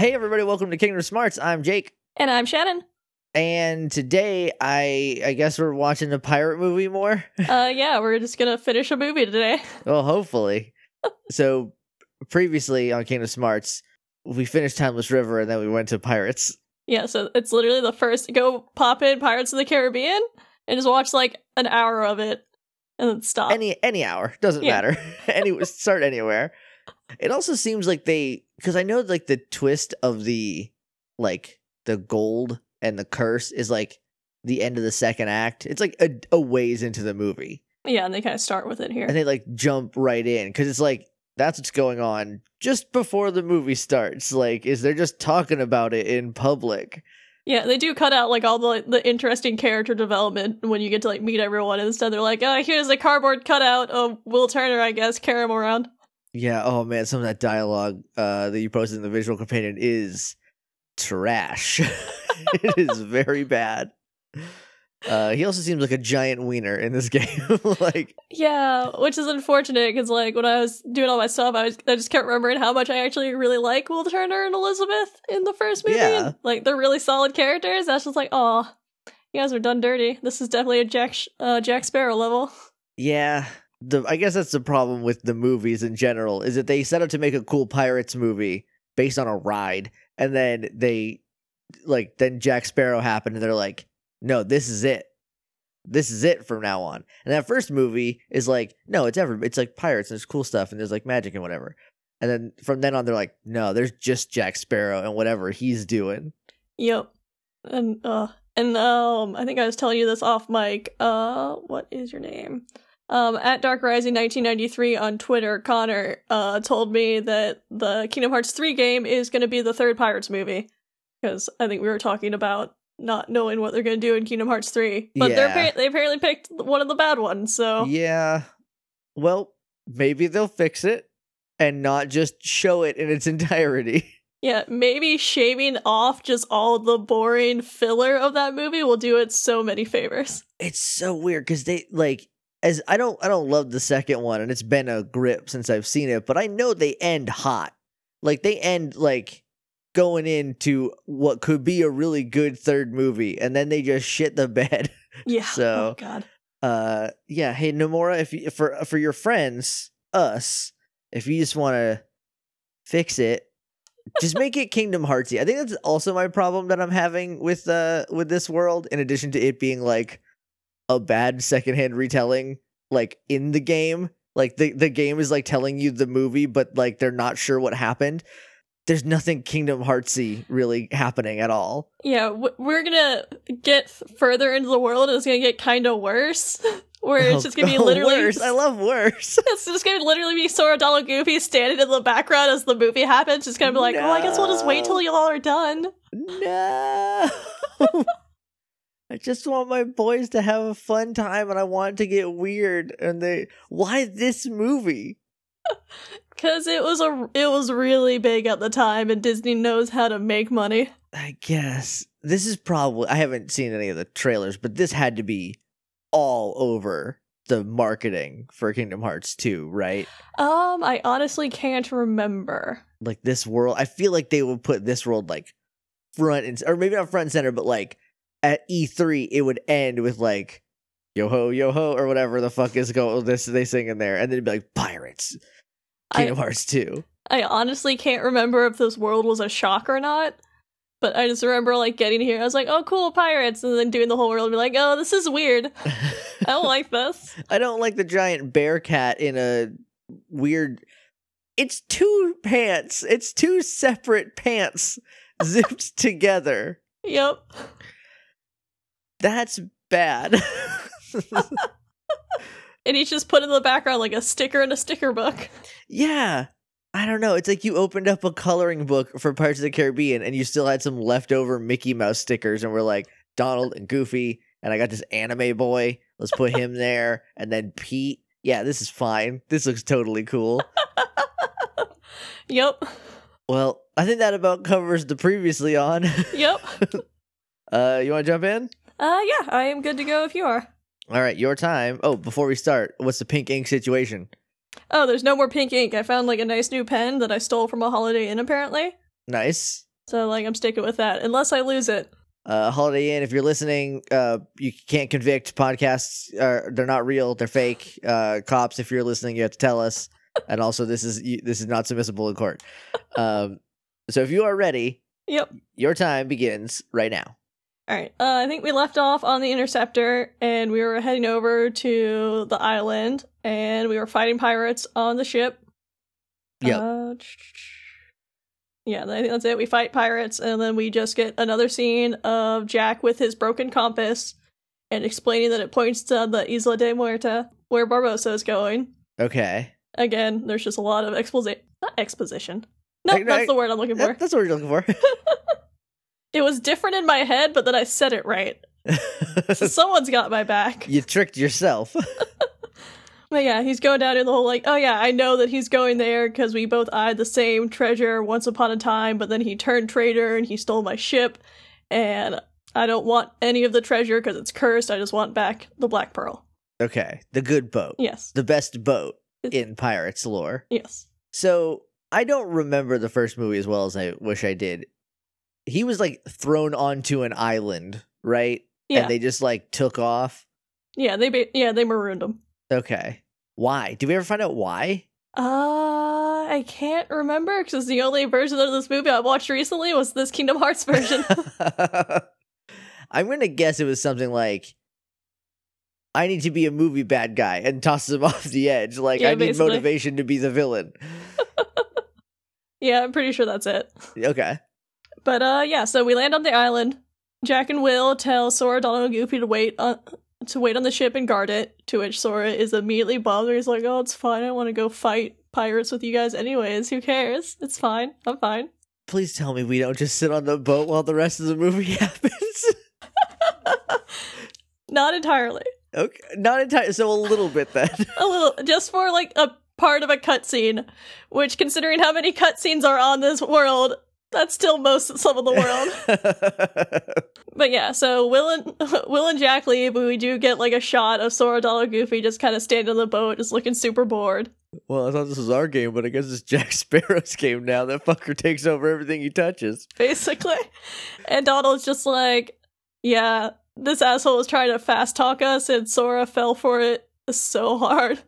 Hey, everybody, welcome to Kingdom Smarts. I'm Jake. And I'm Shannon. And today, I I guess we're watching a pirate movie more. Uh, yeah, we're just gonna finish a movie today. well, hopefully. so, previously on Kingdom Smarts, we finished Timeless River and then we went to Pirates. Yeah, so it's literally the first go pop in Pirates of the Caribbean and just watch like an hour of it and then stop. Any any hour doesn't Yeah. matter. any start anywhere. It also seems like they because I know like the twist of the like the gold and the curse is like the end of the second act. It's like a, a ways into the movie. yeah, and they kind of start with it here. and they like jump right in because it's like that's what's going on just before the movie starts like is they're just talking about it in public yeah, they do cut out like all the the interesting character development when you get to like meet everyone. Instead, they're like, "Oh, here's a cardboard cutout of Will Turner, I guess. Carry him around." Yeah oh man some of that dialogue uh that you posted in the visual companion is trash it is very bad uh he also seems like a giant wiener in this game like Yeah, which is unfortunate because like when I was doing all my stuff, I was I just kept remembering how much I actually really like Will Turner and Elizabeth in the first movie. Yeah. and, like they're really solid characters. That's just like, oh, you guys were done dirty. This is definitely a Jack uh, Jack Sparrow level. Yeah. The I guess that's the problem with the movies in general is that they set out to make a cool pirates movie based on a ride and then they like then Jack Sparrow happened and they're like, "No, this is it. This is it from now on." And that first movie is like, "No, it's ever it's like pirates and there's cool stuff and there's like magic and whatever." And then from then on they're like, "No, there's just Jack Sparrow and whatever he's doing." Yep. And uh and um I think I was telling you this off mic. Uh what is your name? Um at Dark Rising 1993 on Twitter, Connor uh told me that the Kingdom Hearts 3 game is going to be the third Pirates movie cuz I think we were talking about not knowing what they're going to do in Kingdom Hearts 3. But they're they apparently picked one of the bad ones. So Yeah. Well, maybe they'll fix it and not just show it in its entirety. yeah, maybe shaving off just all the boring filler of that movie will do it so many favors. It's so weird cuz they like as I don't I don't love the second one and it's been a grip since I've seen it, but I know they end hot. Like they end like going into what could be a really good third movie and then they just shit the bed. Yeah. So- oh god. uh yeah hey nomura if you for for your friends us if you just want to fix it just make it kingdom heartsy i think that's also my problem that i'm having with uh with this world in addition to it being like a bad secondhand retelling like in the game like the the game is like telling you the movie but like they're not sure what happened there's nothing kingdom heartsy really happening at all Yeah, we're gonna get further into the world and it's gonna get kind of worse. Where it's Oh, just gonna be oh, literally. worse i love worse It's just gonna literally be Sora Donald Goofy standing in the background as the movie happens. Just gonna be like, oh, I guess we'll just wait till y'all are done. No. I just want my boys to have a fun time and I want it to get weird. And they, why this movie? Cause it was a, it was really big at the time, and Disney knows how to make money. I guess this is probably, I haven't seen any of the trailers, but this had to be all over the marketing for Kingdom Hearts 2, right? Um, I honestly can't remember. Like this world, I feel like they would put this world like front and, or maybe not front and center, but like at E3, it would end with like, yo ho, yo ho, or whatever the fuck is going, this they sing in there. And then it'd be like, pirates. Kingdom I, Hearts 2. I honestly can't remember if this world was a shock or not. But I just remember like getting here, I was like, "Oh, cool, pirates!" and then doing the whole world and be like, "Oh, this is weird. I don't like this." I don't like the giant bear cat in a weird. It's two pants. It's two separate pants zipped together. Yep. That's bad. And he's just put in the background like a sticker in a sticker book. yeah. I don't know. It's like you opened up a coloring book for Pirates of the Caribbean and you still had some leftover Mickey Mouse stickers and we're like Donald and Goofy and I got this anime boy. Let's put him there and then Pete. Yeah, this is fine. This looks totally cool. Yep. Well, I think that about covers the previously on. Yep. uh, you want to jump in? Uh yeah, I am good to go if you are. All right, your time. Oh, before we start, what's the pink ink situation? Oh, there's no more pink ink. I found like a nice new pen that I stole from a Holiday Inn apparently. Nice. So like I'm sticking with that unless I lose it. Uh, Holiday Inn, if you're listening, uh, you can't convict podcasts. Uh, they're not real. They're fake. Uh, cops, if you're listening, you have to tell us. And also, this is this is not submissible in court. Um, so if you are ready, Yep. your time begins right now. All right. Uh, I think we left off on the interceptor, and we were heading over to the island, and we were fighting pirates on the ship. Yep. Uh, yeah, I think that's it. We fight pirates, and then we just get another scene of Jack with his broken compass and explaining that it points to the Isla de Muerta, where Barbossa is going. Okay. Again, there's just a lot of exposition. Not exposition. No, that's the word I'm looking for. That- that's what you're looking It was different in my head, but then I said it right. So someone's got my back. you tricked yourself. But yeah, he's going down in the whole like, oh yeah, I know that he's going there because we both eyed the same treasure once upon a time, but then he turned traitor and he stole my ship, and I don't want any of the treasure because it's cursed. I just want back the Black Pearl. okay. The good boat. Yes, The best boat It's- in Pirates lore. yes, So I don't remember the first movie as well as I wish I did. He was like thrown onto an island, right? yeah, And they just like took off. yeah. They ba- yeah they marooned him. Okay. Why? Did we ever find out why? Uh, I can't remember because the only version of this movie I watched recently was this Kingdom Hearts version. I'm gonna guess it was something like I need to be a movie bad guy and tosses him off the edge. Like Yeah, I need motivation to be the villain. yeah, I'm pretty sure that's it. Okay. But uh yeah, so we land on the island. Jack and Will tell Sora, Donald, and Goofy to wait on to wait on the ship and guard it, to which Sora is immediately bothered. He's like, Oh, it's fine, I want to go fight pirates with you guys anyways. Who cares? It's fine. I'm fine. Please tell me we don't just sit on the boat while the rest of the movie happens. Not entirely. okay. Not entirely so a little bit then. A little just for like a part of a cutscene. Which considering how many cutscenes are on this world, that's still most some of the world. But yeah, so Will and Will and Jack leave, but we do get like a shot of Sora, Donald, Goofy just kind of standing on the boat, just looking super bored. well, I thought this was our game, but I guess it's Jack Sparrow's game now. That fucker takes over everything he touches. basically. And Donald's just like, yeah, this asshole was trying to fast talk us, and Sora fell for it so hard.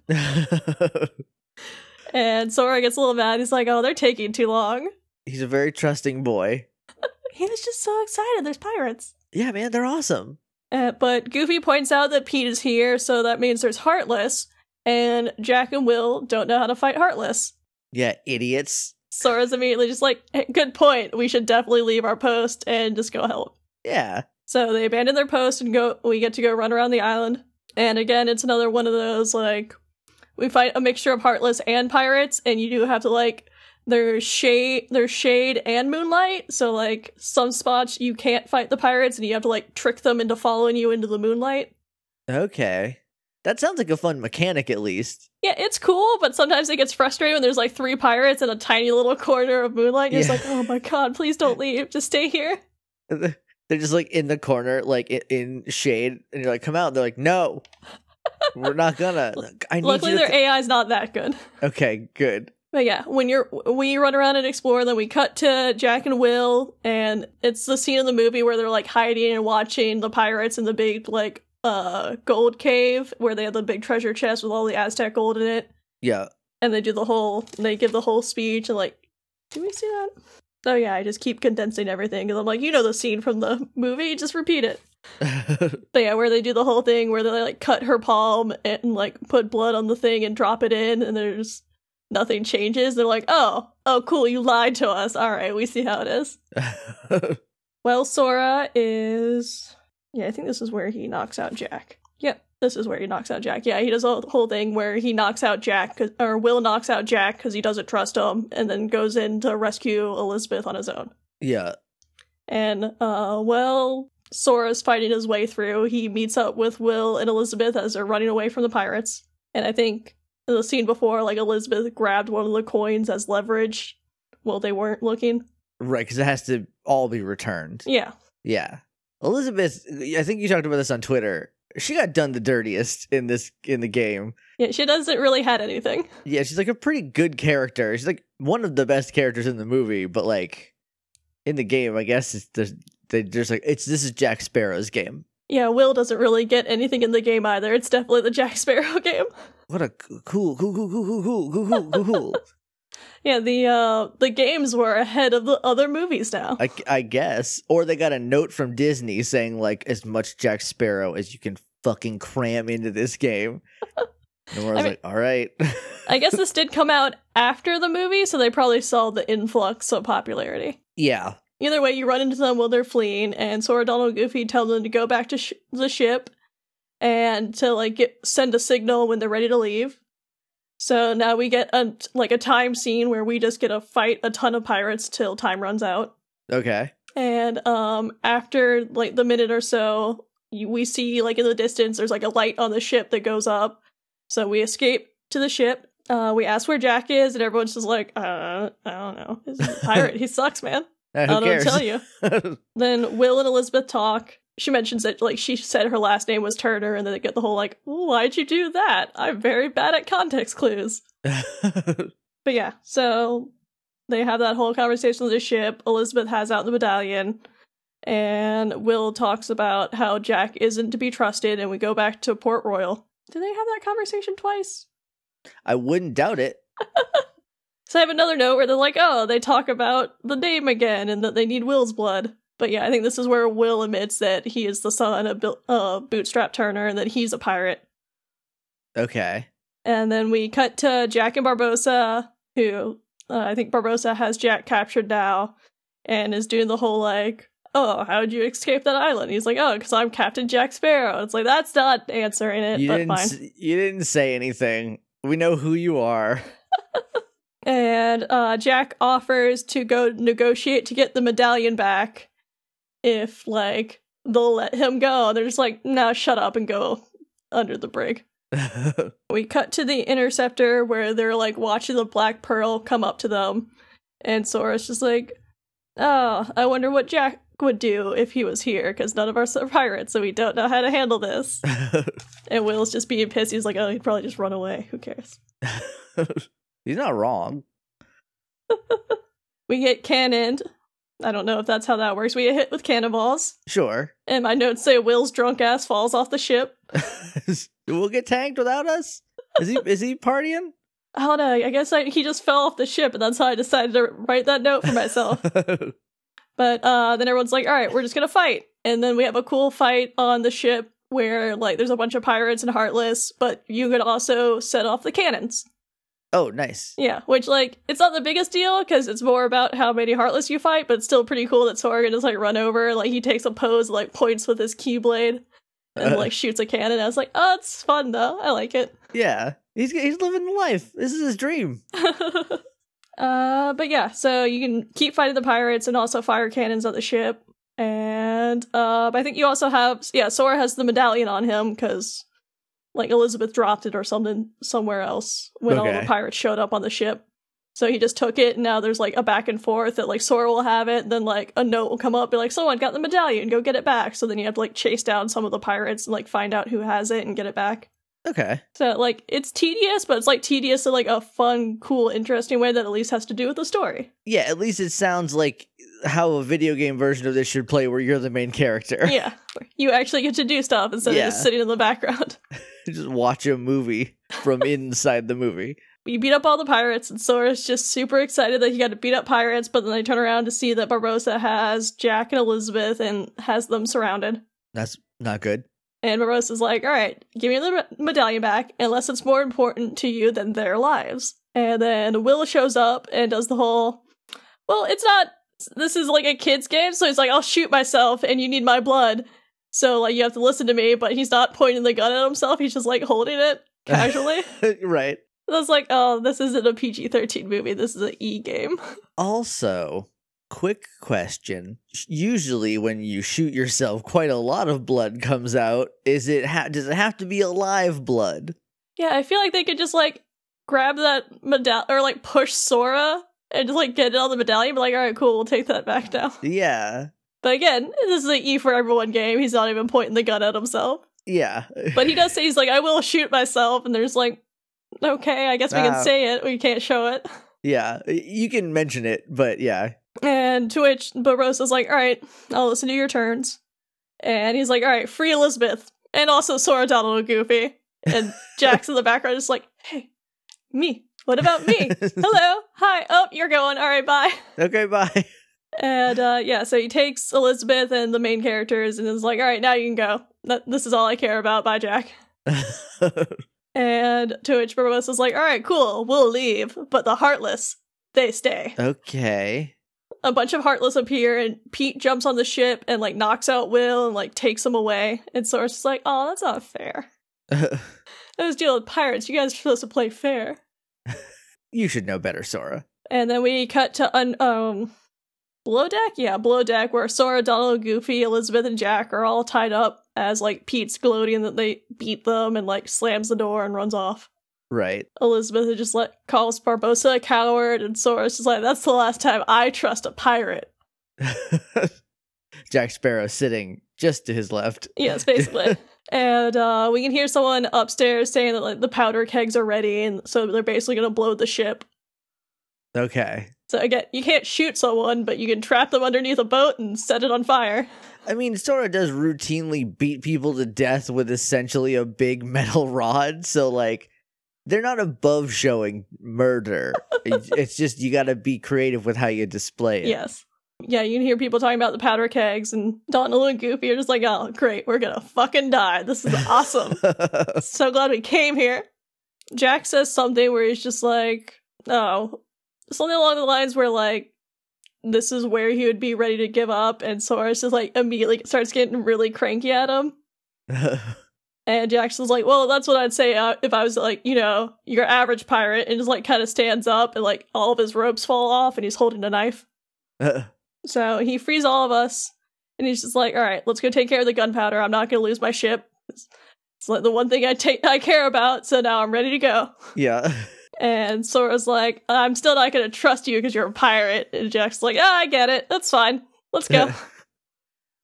And Sora gets a little mad. He's like, oh, they're taking too long. He's a very trusting boy. He was just so excited. There's pirates. Yeah, man, they're awesome. Uh, but Goofy points out that Pete is here, so that means there's Heartless. And Jack and Will don't know how to fight Heartless. Yeah, idiots. Sora's immediately just like, hey, good point. We should definitely leave our post and just go help. Yeah. So they abandon their post and go. We get to go run around the island. And again, it's another one of those like we fight a mixture of heartless and pirates, and you do have to like there's shade, there's shade and moonlight. So like some spots you can't fight the pirates, and you have to like trick them into following you into the moonlight. Okay. That sounds like a fun mechanic, at least. Yeah, it's cool, but sometimes it gets frustrating when there's like three pirates in a tiny little corner of moonlight. You're Yeah. just like, oh my god, please don't leave, just stay here. They're just like in the corner, like in shade, and you're like, "Come out!" They're like, "No, we're not gonna." I need Luckily, their AI is not that good. okay, good. But yeah, when you're we run around and explore, then we cut to Jack and Will, and it's the scene in the movie where they're like hiding and watching the pirates in the big like uh gold cave where they have the big treasure chest with all the Aztec gold in it, Yeah. and they do the whole they give the whole speech and like, do we see that? Oh yeah, I just keep condensing everything because I'm like, you know the scene from the movie, just repeat it. But yeah, where they do the whole thing where they like cut her palm and like put blood on the thing and drop it in, and there's nothing changes. They're like, oh, oh, cool, you lied to us. All right, we see how it is. Well, Sora is. Yeah, I think this is where he knocks out Jack. Yep, this is where he knocks out Jack. Yeah, he does a whole thing where he knocks out Jack, or Will knocks out Jack because he doesn't trust him, and then goes in to rescue Elizabeth on his own. yeah. And uh well, Sora's fighting his way through. He meets up with Will and Elizabeth as they're running away from the pirates. And I think in the scene before, like Elizabeth grabbed one of the coins as leverage while they weren't looking. Right, because it has to all be returned. Yeah. Yeah. Elizabeth, I think you talked about this on Twitter. She got done the dirtiest in this in the game. Yeah, she doesn't really had anything. Yeah, she's like a pretty good character. She's like one of the best characters in the movie, but like in the game, I guess it's there's they just like it's this is Jack Sparrow's game. Yeah, Will doesn't really get anything in the game either. It's definitely the Jack Sparrow game. What a cool, cool, cool, cool, cool, cool, cool, cool. yeah, the uh, the games were ahead of the other movies now. I, I guess, or they got a note from Disney saying like as much Jack Sparrow as you can fucking cram into this game. And I was I mean, like, all right. I guess this did come out after the movie, so they probably saw the influx of popularity. Yeah, Either way, you run into them while they're fleeing, and Sora, Donald, and Goofy tell them to go back to sh- the ship and to like get send a signal when they're ready to leave. So now we get a like a time scene where we just get to fight a ton of pirates till time runs out. okay. And um after like the minute or so, you, we see like in the distance there's like a light on the ship that goes up. So we escape to the ship. Uh, we ask where Jack is, and everyone's just like, uh, I don't know. He's a pirate. he sucks, man. Uh, I who don't cares? tell you. Then Will and Elizabeth talk. She mentions that like she said her last name was Turner, and then they get the whole like, why'd you do that? I'm very bad at context clues. But yeah, so they have that whole conversation with the ship. Elizabeth has out the medallion, and Will talks about how Jack isn't to be trusted, and we go back to Port Royal. Do they have that conversation twice? I wouldn't doubt it. So I have another note where they're like, oh, they talk about the name again and that they need Will's blood. But yeah, I think this is where Will admits that he is the son of Bill, uh, Bootstrap Turner and that he's a pirate. Okay. And then we cut to Jack and Barbossa, who uh, I think Barbossa has Jack captured now and is doing the whole like, oh, how did you escape that island? He's like, oh, because I'm Captain Jack Sparrow. It's like, that's not answering it, You but didn't. fine. s- You didn't say anything. We know who you are. And uh, Jack offers to go negotiate to get the medallion back if, like, they'll let him go. They're just like, no, shut up and go under the brig. We cut to the interceptor where they're like watching the Black Pearl come up to them. And Sora's just like, oh, I wonder what Jack would do if he was here because none of us are pirates, so we don't know how to handle this. And Will's just being pissed. He's like, oh, he'd probably just run away. Who cares? He's not wrong. We get cannoned. I don't know if that's how that works. We get hit with cannonballs. Sure. And my notes say Will's drunk ass falls off the ship. we'll get tanked without us. Is he? Is he partying? I don't know. I guess I, he just fell off the ship, and that's how I decided to write that note for myself. but uh, then everyone's like, all right, we're just going to fight. And then we have a cool fight on the ship where, like, there's a bunch of pirates and Heartless, but you could also set off the cannons. Oh, nice. Yeah, which, like, it's not the biggest deal because it's more about how many Heartless you fight, but it's still pretty cool that Sora can just, like, run over. Like, he takes a pose, like, points with his keyblade and, Uh, like, shoots a cannon. I was like, oh, it's fun, though. I like it. yeah, he's he's living life. This is his dream. uh, but yeah, so you can keep fighting the pirates and also fire cannons at the ship. And uh, but I think you also have yeah, Sora has the medallion on him because like Elizabeth dropped it or something somewhere else when all the pirates showed up on the ship. So he just took it, and now there's like a back and forth that like Sora will have it, then like a note will come up, be like, "Someone got the medallion, go get it back." So then you have to like chase down some of the pirates and like find out who has it and get it back. Okay. So like it's tedious, but it's like tedious in like a fun, cool, interesting way that at least has to do with the story. Yeah, at least it sounds like how a video game version of this should play, where you're the main character. yeah, you actually get to do stuff instead Yeah. of just sitting in the background. Just watch a movie from inside the movie. You beat up all the pirates, and Sora's just super excited that he got to beat up pirates. But then they turn around to see that Barbossa has Jack and Elizabeth and has them surrounded. That's not good. And Barbossa's like, "All right, give me the medallion back, unless it's more important to you than their lives." And then Will shows up and does the whole, "Well, it's not. This is like a kids' game, so he's like, I'll shoot myself, and you need my blood, so like you have to listen to me." But he's not pointing the gun at himself; he's just like holding it casually. right. I was like, "Oh, this isn't a PG thirteen movie. This is an E game." Also, quick question. Usually when you shoot yourself, quite a lot of blood comes out. Is it ha- does it have to be alive blood? Yeah, I feel like they could just like grab that medallion or like push Sora and just like get it on the medallion. Be like, all right, cool, we'll take that back now. Yeah. But again, this is an E for everyone game. He's not even pointing the gun at himself. Yeah. But he does say he's like, I will shoot myself, and there's like, okay, I guess we Ah. can say it. We can't show it. yeah. You can mention it, but yeah. And to which Barbossa's like, all right, I'll listen to your turns. And he's like, all right, free Elizabeth. And also Sora, Donald, and Goofy. And Jack's in the background is like, hey, me. What about me? Hello. Hi. Oh, you're going. All right, bye. Okay, bye. And uh, yeah, so he takes Elizabeth and the main characters and is like, all right, now you can go. That, this is all I care about. Bye, Jack. And to which Barbossa's like, all right, cool, we'll leave. But the Heartless, they stay. okay. A bunch of Heartless appear, and Pete jumps on the ship and like knocks out Will and like takes him away. And Sora's just like, oh, that's not fair. I was dealing with pirates. You guys are supposed to play fair. You should know better, Sora. And then we cut to un- um below deck, yeah, below deck, where Sora, Donald, Goofy, Elizabeth, and Jack are all tied up as like Pete's gloating that they beat them and like slams the door and runs off. Right. Elizabeth just like calls Barbossa a coward, and Sora's just like, "That's the last time I trust a pirate." Jack Sparrow sitting just to his left. Yes, basically. and uh, we can hear someone upstairs saying that like the powder kegs are ready, and so they're basically gonna blow the ship. Okay. So again, you can't shoot someone, but you can trap them underneath a boat and set it on fire. I mean, Sora does routinely beat people to death with essentially a big metal rod, so like they're not above showing murder. it's it's just you got to be creative with how you display it. Yes. Yeah, you can hear people talking about the powder kegs, and Donald and Goofy are just like, oh, great, we're gonna fucking die. This is awesome. so glad we came here. Jack says something where he's just like, oh, something along the lines where, like, this is where he would be ready to give up, and Sora's just like immediately starts getting really cranky at him. And Jackson's like, well, that's what I'd say uh, if I was like, you know, your average pirate, and just like kind of stands up and like all of his ropes fall off and he's holding a knife. So he frees all of us, and he's just like, all right, let's go take care of the gunpowder. I'm not going to lose my ship. It's, it's like the one thing I take I care about. So now I'm ready to go. yeah. And Sora's like, I'm still not going to trust you because you're a pirate. And Jack's like, ah, I get it. That's fine. Let's go.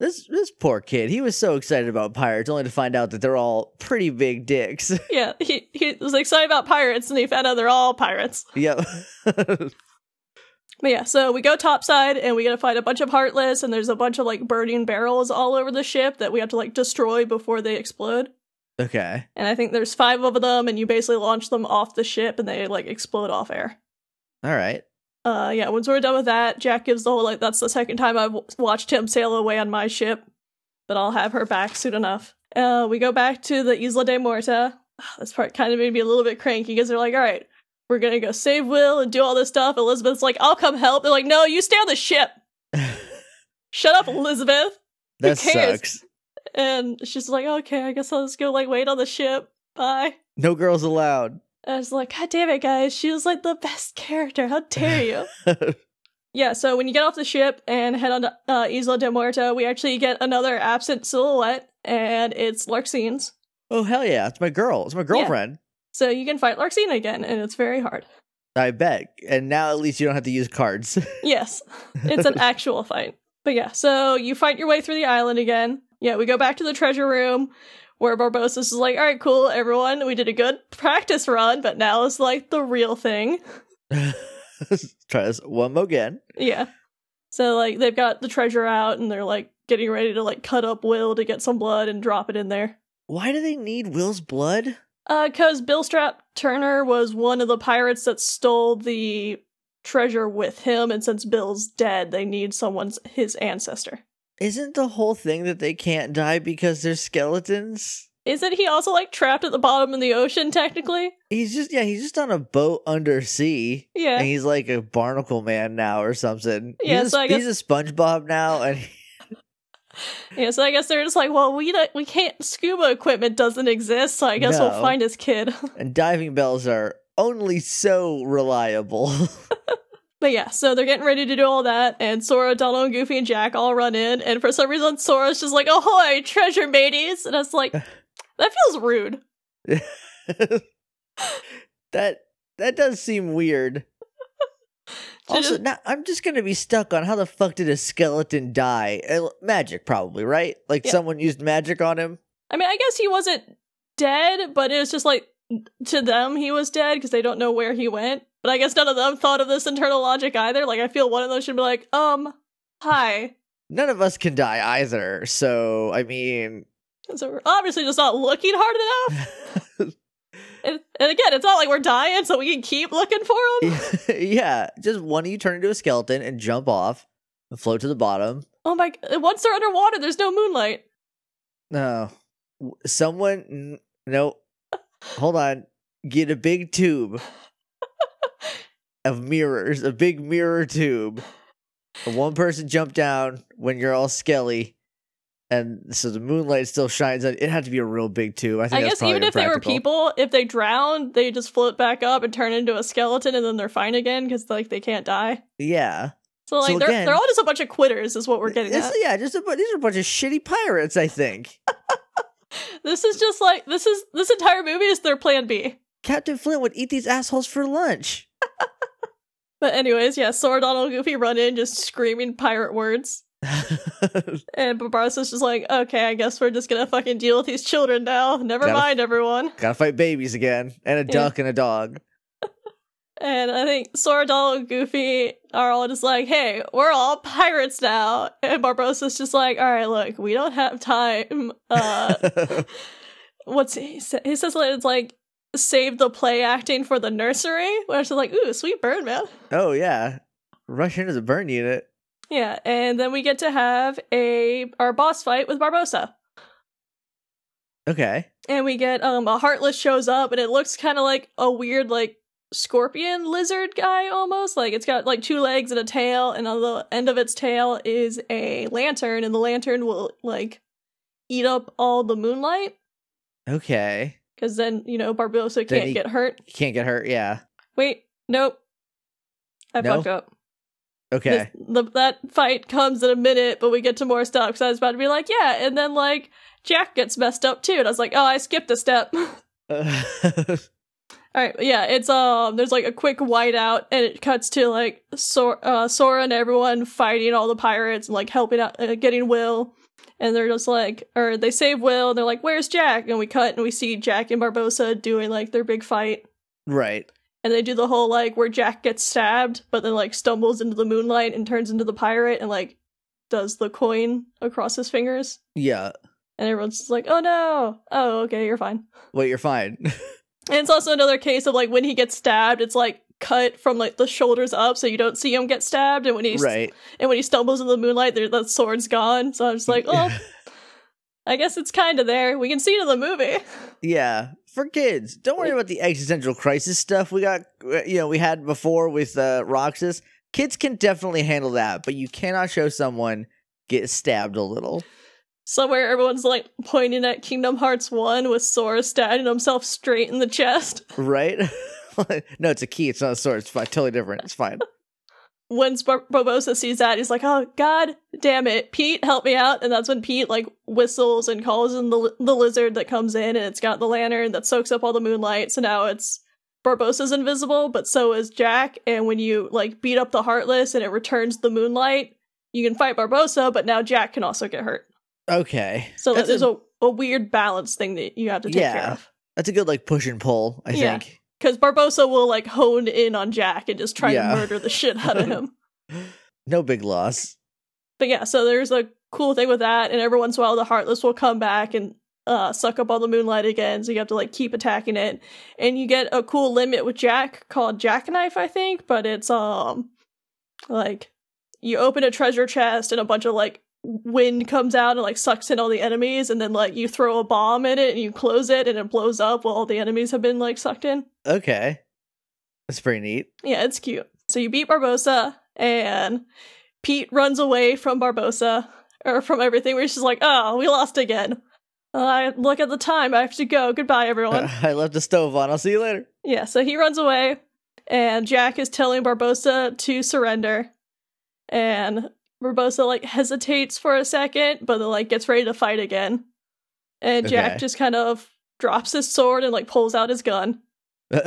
This this poor kid, he was so excited about pirates, only to find out that they're all pretty big dicks. yeah, he, he was excited about pirates, and he found out they're all pirates. yep. But yeah, so we go topside and we gotta fight a bunch of heartless, and there's a bunch of like burning barrels all over the ship that we have to like destroy before they explode. okay. And I think there's five of them, and you basically launch them off the ship and they like explode off air. All right. Uh, yeah, once we're done with that, Jack gives the whole like, that's the second time I've watched him sail away on my ship, but I'll have her back soon enough. Uh, we go back to the Isla de Muerta. Ah, This part kind of made me a little bit cranky because they're like, all right, we're gonna go save Will and do all this stuff. Elizabeth's like, I'll come help. They're like, no, you stay on the ship. Shut up, Elizabeth. that sucks. And she's like, okay, I guess I'll just go like wait on the ship. Bye. No girls allowed. I was like, God damn it, guys. She was like the best character. How dare you? yeah, so when you get off the ship and head on to uh, Isla de Muerta, we actually get another absent silhouette, and it's Larxene's. oh hell yeah! It's my girl. It's my girlfriend. So you can fight Larxene again, and it's very hard. I bet. And now at least you don't have to use cards. Yes, it's an actual fight. But yeah, so you fight your way through the island again. Yeah, we go back to the treasure room where Barbossa is like, all right, cool, everyone. We did a good practice run, but now it's like the real thing. Try this one more again. Yeah. So like they've got the treasure out and they're like getting ready to like cut up Will to get some blood and drop it in there. Why do they need Will's blood? Uh, cause Billstrap Turner was one of the pirates that stole the treasure with him, and since Bill's dead, they need someone's his ancestor. Isn't the whole thing that they can't die because they're skeletons? Isn't he also like trapped at the bottom of the ocean technically? He's just yeah, he's just on a boat undersea. Yeah. And he's like a barnacle man now or something. Yeah, he's, so guess- he's a SpongeBob now, and Yeah, so I guess they're just like, well, we don't, we can't scuba equipment doesn't exist, so I guess we'll find his kid. and diving bells are only so reliable. But yeah, so they're getting ready to do all that, and Sora, Donald, and Goofy, and Jack all run in, and for some reason, Sora's just like, ahoy, treasure mateys! And I was like, that feels rude. that that does seem weird. Also, now, I'm just gonna be stuck on how the fuck did a skeleton die? Uh, Magic, probably, right? Like Yeah. someone used magic on him. I mean, I guess he wasn't dead, but it was just like, to them, he was dead because they don't know where he went. But I guess none of them thought of this internal logic either. Like, I feel one of them should be like, um, hi. None of us can die either. So, I mean, So we're obviously just not looking hard enough. and, again, it's not like we're dying, so we can keep looking for them. yeah, just one of you turn into a skeleton and jump off and float to the bottom. Oh my! Once they're underwater, there's no moonlight. No. Someone, no, hold on. Get a big tube of mirrors, a big mirror tube. And one person jump down when you're all skelly. And so the moonlight still shines on. It had to be a real big tube. I think I guess even if they were people, if they drown, they just float back up and turn into a skeleton, and then they're fine again because like they can't die. Yeah. So like So they're again- they're all just a bunch of quitters, is what we're getting at. yeah, just a, these are a bunch of shitty pirates, I think. This is just like this is this entire movie is their plan B. Captain Flint would eat these assholes for lunch. But anyways, yeah, Sora, Donald, Goofy run in just screaming pirate words. And Barbara's just like, okay, I guess we're just gonna fucking deal with these children now. Never Gotta- mind, everyone. Gotta fight babies again, and a Yeah. duck and a dog. And I think Sora, Donald, and Goofy are all just like, hey, we're all pirates now. And Barbossa's just like, all right, look, we don't have time. Uh, what's he say? He says like, it's like, save the play acting for the nursery, which is like, ooh, sweet burn, man. oh yeah, rush into the burn unit. Yeah, and then we get to have a our boss fight with Barbossa. Okay. And we get um a heartless shows up and it looks kind of like a weird like scorpion lizard guy almost. Like it's got like two legs and a tail and on the end of its tail is a lantern and the lantern will like eat up all the moonlight Okay. cuz then, you know, Barbossa can't get hurt. Can't get hurt. Yeah. Wait, nope. I No? fucked up. Okay. This- the, that fight comes in a minute, but we get to more stuff because I was about to be like, yeah, and then like Jack gets messed up too, and I was like, oh, I skipped a step. All right, yeah, it's um, there's like a quick whiteout, and it cuts to like Sor- uh, Sora and everyone fighting all the pirates and like helping out, uh, getting Will, and they're just like, or they save Will, and they're like, where's Jack? And we cut and we see Jack and Barbossa doing like their big fight. right. And they do the whole like where Jack gets stabbed, but then like stumbles into the moonlight and turns into the pirate and like does the coin across his fingers. Yeah. And everyone's just like, oh no. Oh, okay, you're fine. Wait, you're fine. And it's also another case of like when he gets stabbed, it's like cut from like the shoulders up so you don't see him get stabbed. And when he's right. and when he stumbles in the moonlight, there the sword's gone. So I'm just like, oh, I guess it's kind of there. We can see it in the movie. Yeah, for kids. Don't worry about the existential crisis stuff we got. uh, You know, we had before with uh, Roxas. Kids can definitely handle that, but you cannot show someone get stabbed a little. Somewhere everyone's like pointing at Kingdom Hearts 1 with Sora stabbing himself straight in the chest. Right? no, it's a key. It's not a sword. It's fine. Totally different. It's fine. When Bar- Barbossa sees that, he's like, "Oh God, damn it, Pete, help me out!" And that's when Pete like whistles and calls in the the lizard that comes in, and it's got the lantern that soaks up all the moonlight. So now it's Barbossa's invisible, but so is Jack. And when you like beat up the Heartless and it returns the moonlight, you can fight Barbossa, but now Jack can also get hurt. Okay. So That's there's a, a, weird balance thing that you have to take care of. that's a good like push and pull. I Yeah. think. Because Barbossa will like hone in on Jack and just try Yeah. to murder the shit out of him. No big loss. But yeah, so there's a cool thing with that, and every once in a while the Heartless will come back and uh, suck up all the moonlight again, so you have to like keep attacking it. And you get a cool limit with Jack called Jackknife, I think, but it's um like you open a treasure chest and a bunch of like wind comes out and like sucks in all the enemies, and then like you throw a bomb in it and you close it and it blows up while all the enemies have been like sucked in. Okay. That's pretty neat. Yeah, it's cute. So you beat Barbossa, and Pete runs away from Barbossa, or from everything. We're just like, oh, we lost again. Uh, I look at the time. I have to go. Goodbye, everyone. I left the stove on. I'll see you later. yeah, so he runs away, and Jack is telling Barbossa to surrender, and Barbossa like hesitates for a second, but then like gets ready to fight again, and Jack just kind of drops his sword and like pulls out his gun.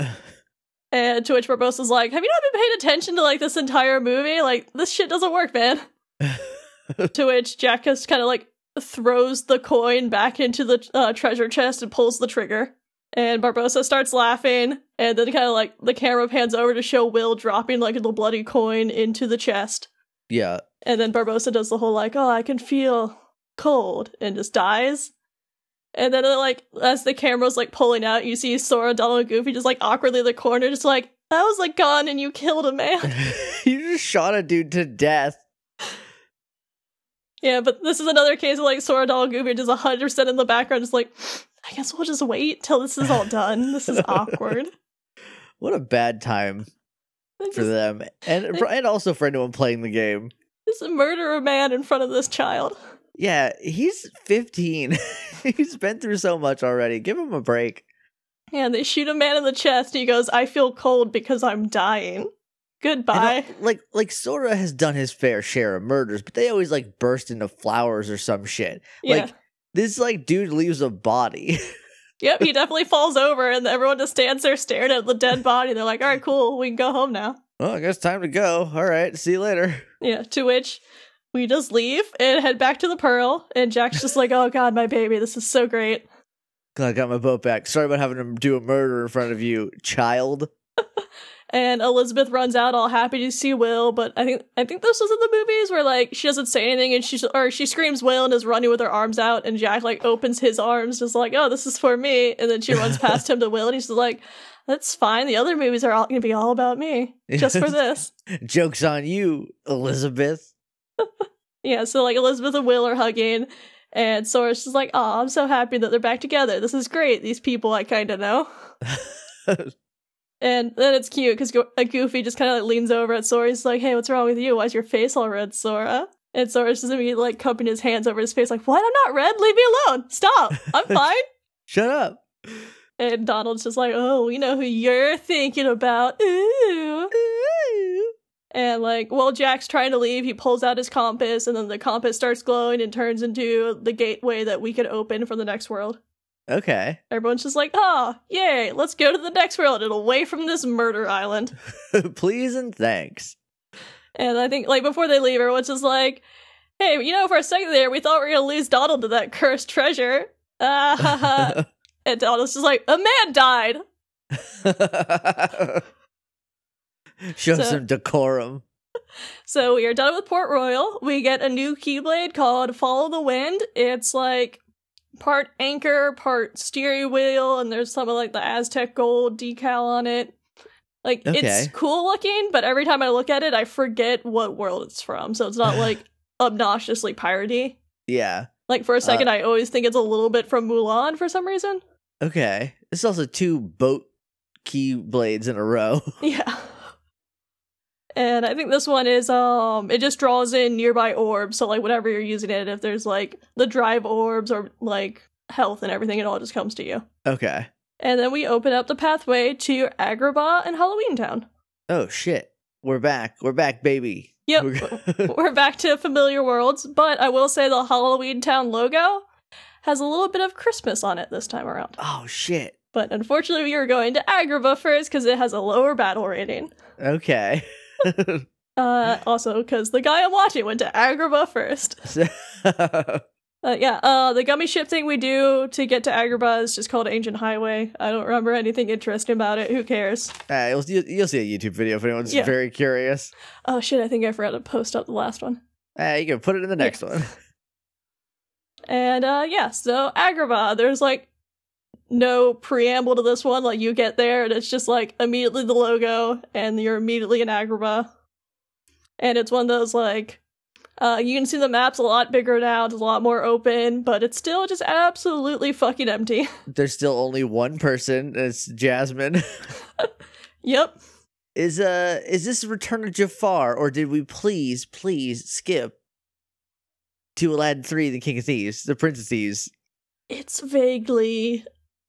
And to which Barbossa's like, Have you not been paying attention to like this entire movie? Like, this shit doesn't work, man. to which Jack just kind of like throws the coin back into the uh, treasure chest and pulls the trigger. And Barbossa starts laughing, and then kind of like the camera pans over to show Will dropping like the bloody coin into the chest. Yeah. And then Barbossa does the whole like, oh, I can feel cold, and just dies. And then uh, like as the camera's like pulling out, you see Sora, Donald, and Goofy just like awkwardly in the corner, just like that was like gone, and you killed a man. you just shot a dude to death. yeah, but this is another case of like Sora, Donald, and Goofy just hundred percent in the background, just like I guess we'll just wait till this is all done. This is awkward. What a bad time Just, for them, and and also for anyone playing the game. just murder a man in front of this child. Yeah, he's 15. he's been through so much already. Give him a break. Yeah, they shoot a man in the chest, and he goes, "I feel cold because I'm dying." Goodbye. like like Sora has done his fair share of murders, but they always like burst into flowers or some shit. yeah. Like this like dude leaves a body. Yep, he definitely falls over, and everyone just stands there staring at the dead body. They're like, "All right, cool, we can go home now." well, I guess time to go. All right, see you later. Yeah. To which we just leave and head back to the Pearl, and Jack's just like, "Oh God, my baby, this is so great." Glad I got my boat back. Sorry about having to do a murder in front of you, child. And Elizabeth runs out, all happy to see Will. But I think I think this was in the movies where like she doesn't say anything, and she or she screams Will and is running with her arms out, and Jack like opens his arms, just like, "Oh, this is for me," and then she runs past him to Will, and he's just like. That's fine. The other movies are all going to be all about me, just for this. Joke's on you, Elizabeth. Yeah, so like Elizabeth and Will are hugging, and Sora's just like, "Oh, I'm so happy that they're back together. This is great. These people I kind of know." And then it's cute because Go- Goofy just kind of like leans over at Sora. He's like, "Hey, what's wrong with you? Why's your face all red, Sora?" And Sora's just immediately like cupping his hands over his face, like, "What? I'm not red. Leave me alone. Stop. I'm fine." Shut up. and Donald's just like, "Oh, we know who you're thinking about." Ooh. And like, while Jack's trying to leave, he pulls out his compass, and then the compass starts glowing and turns into the gateway that we could open for the next world. Okay. Everyone's just like, "Ah, yay! Let's go to the next world and away from this murder island." Please and thanks. And I think, like, before they leave, everyone's just like, "Hey, you know, for a second there, we thought we were gonna lose Donald to that cursed treasure." Ah, ha, ha. and Donald's just like, "A man died." Show So- some decorum. So we are done with Port Royal. We get a new Keyblade called Follow the Wind. It's like part anchor, part steering wheel, and there's some of like the Aztec gold decal on it. Like Okay. it's cool looking, but every time I look at it, I forget what world it's from. So it's not like obnoxiously piratey. Yeah. Like for a second, Uh, I always think it's a little bit from Mulan for some reason. Okay. This is also two boat key blades in a row. Yeah. And I think this one is um it just draws in nearby orbs, so like whenever you're using it, if there's like the drive orbs or like health and everything, it all just comes to you. Okay. And then we open up the pathway to Agrabah and Halloween Town. Oh shit. We're back. We're back, baby. Yep. We're- We're back to familiar worlds, but I will say the Halloween Town logo has a little bit of Christmas on it this time around. oh shit. But unfortunately, we are going to Agrabah first because it has a lower battle rating. Okay. Uh, also because the guy I'm watching went to Agrabah first. Uh, yeah, uh, the gummy ship thing we do to get to Agrabah is just called Ancient Highway. I don't remember anything interesting about it. Who cares? Uh, you'll, you'll see a YouTube video if anyone's Yeah. very curious. Oh shit, I think I forgot to post up the last one. Uh, you can put it in the next one. And uh, yeah, so Agrabah, there's like no preamble to this one. Like you get there and it's just like immediately the logo and you're immediately in Agrabah. And it's one of those like uh, you can see the maps a lot bigger now, it's a lot more open, but it's still just absolutely fucking empty. There's still only one person. It's Jasmine. yep. Is uh is this Return of Jafar or did we please please skip to Aladdin three, the King of Thieves, the Prince of Thieves? It's vaguely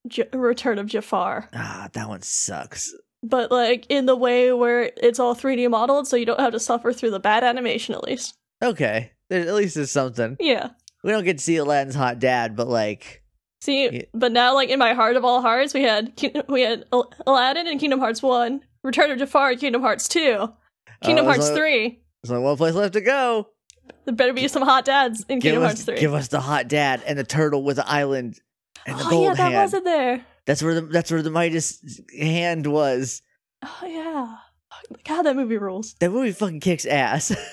J- Return of Jafar, Ah, that one sucks. but like in the way where it's all 3D modeled, so you don't have to suffer through the bad animation at least. Okay, there at least is something. Yeah. We don't get to see Aladdin's hot dad, but like, See, Yeah. but now like in my heart of all hearts, we had we had Aladdin in Kingdom Hearts one, Return of Jafar in Kingdom Hearts two, Kingdom Oh, Hearts only- three. there's only one place left to go. There better be some hot dads in Give Kingdom us, Hearts three. give us the hot dad and the turtle with the island and the oh gold yeah, that hand. wasn't there. That's where the that's where the Midas hand was. Oh yeah. God, that movie rules. That movie fucking kicks ass.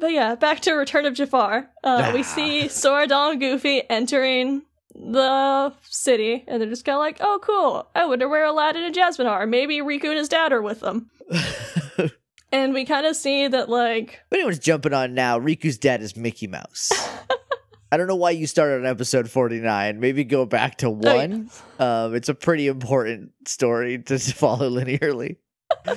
But yeah, back to Return of Jafar. Uh, we Ah. see Sora, Donald, and Goofy entering the city, and they're just kind of like, "Oh, cool! I wonder where Aladdin and Jasmine are. Maybe Riku and his dad are with them." And we kind of see that, like, but anyone's jumping on now, Riku's dad is Mickey Mouse. I don't know why you started on episode 49. Maybe go back to oh, yeah. one. Um, it's a pretty important story to follow linearly.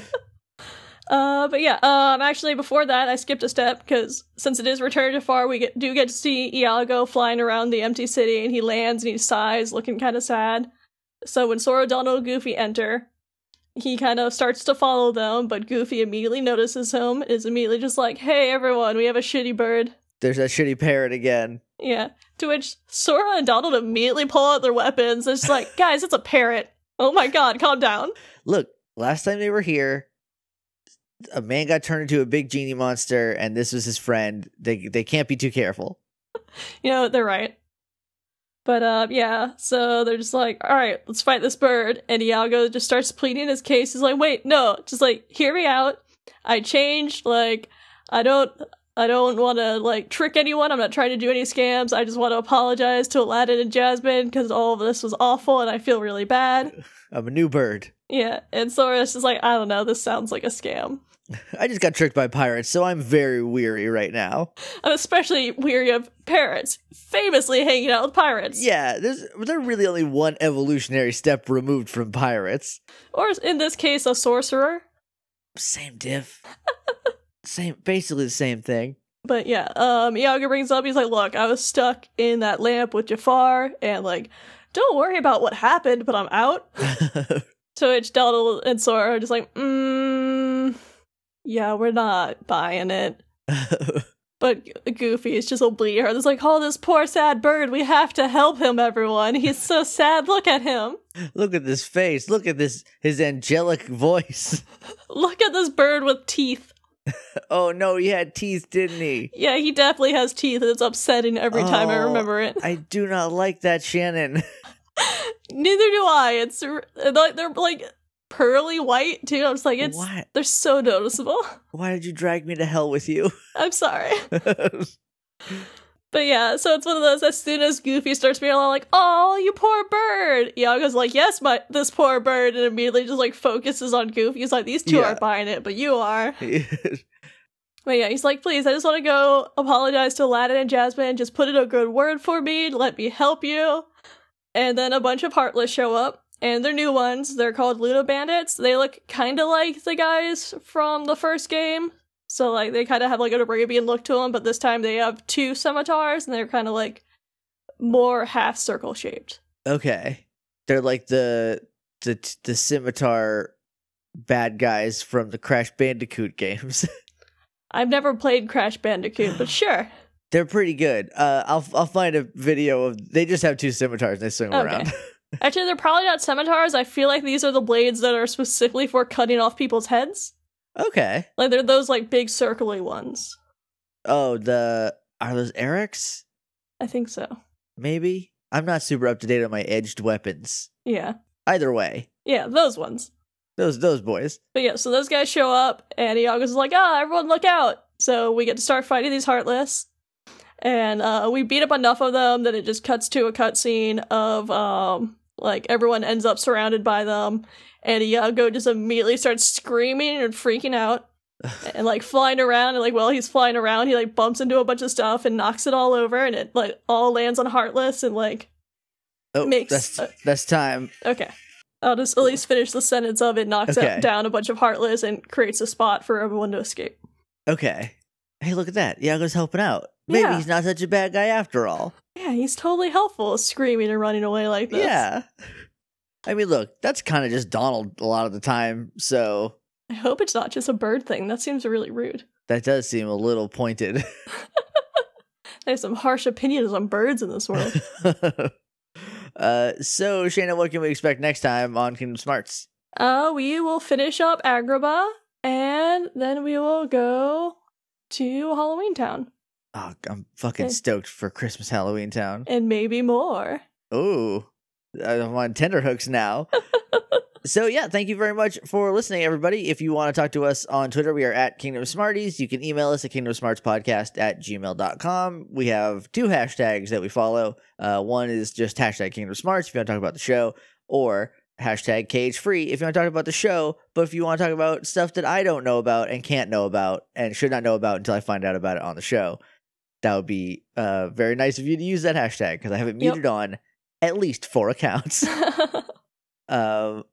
Uh, but yeah, um, actually, before that, I skipped a step because since it is Return to Jafar, we get, do get to see Iago flying around the empty city, and he lands and he sighs, looking kind of sad. So when Sora, Donald, and Goofy enter, he kind of starts to follow them, but Goofy immediately notices him, is immediately just like, "Hey, everyone, we have a shitty bird." There's that shitty parrot again. Yeah. To which Sora and Donald immediately pull out their weapons. It's like, guys, it's a parrot. Oh my god, calm down. Look, last time they were here, a man got turned into a big genie monster, and this was his friend. They they can't be too careful. You know, they're right. But uh yeah, so they're just like, alright, let's fight this bird. And Iago just starts pleading his case. He's like, wait, no, just like, hear me out. I changed, like, I don't I don't wanna like trick anyone. I'm not trying to do any scams. I just want to apologize to Aladdin and Jasmine because all of this was awful and I feel really bad. I'm a new bird. Yeah. And Sora's just like, I don't know, this sounds like a scam. I just got tricked by pirates, so I'm very weary right now. I'm especially weary of parrots, famously hanging out with pirates. Yeah, there's they're really only one evolutionary step removed from pirates. Or in this case, a sorcerer. Same diff. same, basically the same thing. But yeah, um, Iago brings up, he's like, look, I was stuck in that lamp with Jafar, and like, don't worry about what happened, but I'm out. To which Donald and Sora are just like, mmm, yeah, we're not buying it. But Goofy is just a bleeder. It's like, oh, this poor sad bird, we have to help him, everyone. He's so sad, look at him. Look at this face. Look at this his angelic voice. Look at this bird with teeth. Oh no, he had teeth, didn't he? Yeah, he definitely has teeth, it's upsetting every time I Oh, remember it. I do not like that, Shannon. Neither do I. It's like they're like pearly white too. I'm just like it's What? they're so noticeable. Why did you drag me to hell with you? I'm sorry. But yeah, so it's one of those. As soon as Goofy starts being all like, "Oh, you poor bird," Iago's like, "Yes, my this poor bird," and immediately just like focuses on Goofy. He's like, "These two Yeah. aren't buying it, but you are." But yeah, he's like, "Please, I just want to go apologize to Aladdin and Jasmine. Just put in a good word for me. Let me help you." And then a bunch of Heartless show up, and they're new ones. They're called Luna Bandits. They look kind of like the guys from the first game. So like they kind of have like an Arabian look to them, but this time they have two scimitars, and they're kind of like more half circle shaped. okay. They're like the the the scimitar bad guys from the Crash Bandicoot games. I've never played Crash Bandicoot, but sure. They're pretty good. Uh, I'll I'll find a video of. They just have two scimitars. and They swing Okay. around. Actually, they're probably not scimitars. I feel like these are the blades that are specifically for cutting off people's heads. Okay. Like they're those like big circly ones. Oh, the are those Eric's? I think so. Maybe. I'm not super up to date on my edged weapons. Yeah. Either way, Yeah, those ones. those those boys. But yeah, so those guys show up, and Iago's like, ah, everyone look out. So we get to start fighting these Heartless. And uh, we beat up enough of them that it just cuts to a cutscene of, um, like, everyone ends up surrounded by them. And Iago just immediately starts screaming and freaking out. and like flying around and like while he's flying around he like bumps into a bunch of stuff and knocks it all over and it like all lands on heartless and like Oh, Makes- that's uh, that's time. Okay. I'll just at least finish the sentence of it knocks Okay. out, down a bunch of heartless and creates a spot for everyone to escape. Okay. Hey, look at that. Iago's helping out. Maybe Yeah. he's not such a bad guy after all. Yeah, he's totally helpful, screaming and running away like this. Yeah. I mean, look, that's kind of just Donald a lot of the time, so I hope it's not just a bird thing. That seems really rude. that does seem a little pointed. There's some harsh opinions on birds in this world. uh, so Shayna, what can we expect next time on Kingdom Smarts? uh, we will finish up Agrabah and then we will go to Halloween Town Oh, I'm fucking Okay. stoked for Christmas Halloween Town. and maybe more. Oh, I'm on tender hooks now. so yeah, thank you very much for listening, everybody. If you want to talk to us on Twitter, we are at Kingdom Smarties. You can email us at kingdomsmartspodcast at gmail.com. We have two hashtags that we follow. Uh, one is just hashtag Kingdom Smarts if you want to talk about the show, or hashtag cage free if you want to talk about the show. But if you want to talk about stuff that I don't know about and can't know about and should not know about until I find out about it on the show, that would be uh, very nice of you to use that hashtag because I have it Yep. muted on at least four accounts. Um,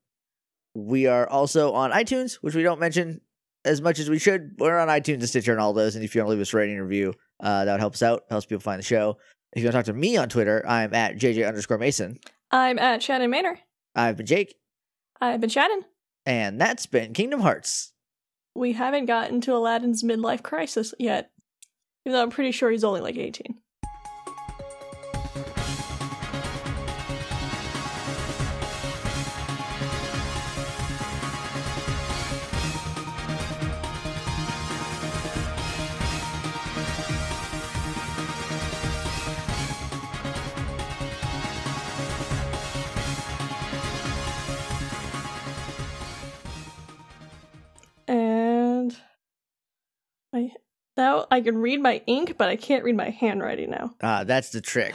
we are also on iTunes, which we don't mention as much as we should. We're on iTunes and Stitcher and all those. And if you want to leave us a rating and review, uh, that would help us out, helps people find the show. If you want to talk to me on Twitter, I'm at JJ underscore Mason. I'm at Shannon Manor. I've been Jake, I've been Shannon. and that's been Kingdom Smarts. We haven't gotten to Aladdin's midlife crisis yet, even though I'm pretty sure he's only like 18. Now I can read my ink, but I can't read my handwriting now. Ah, that's the trick.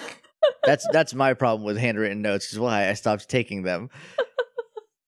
That's that's my problem with handwritten notes, is why I stopped taking them.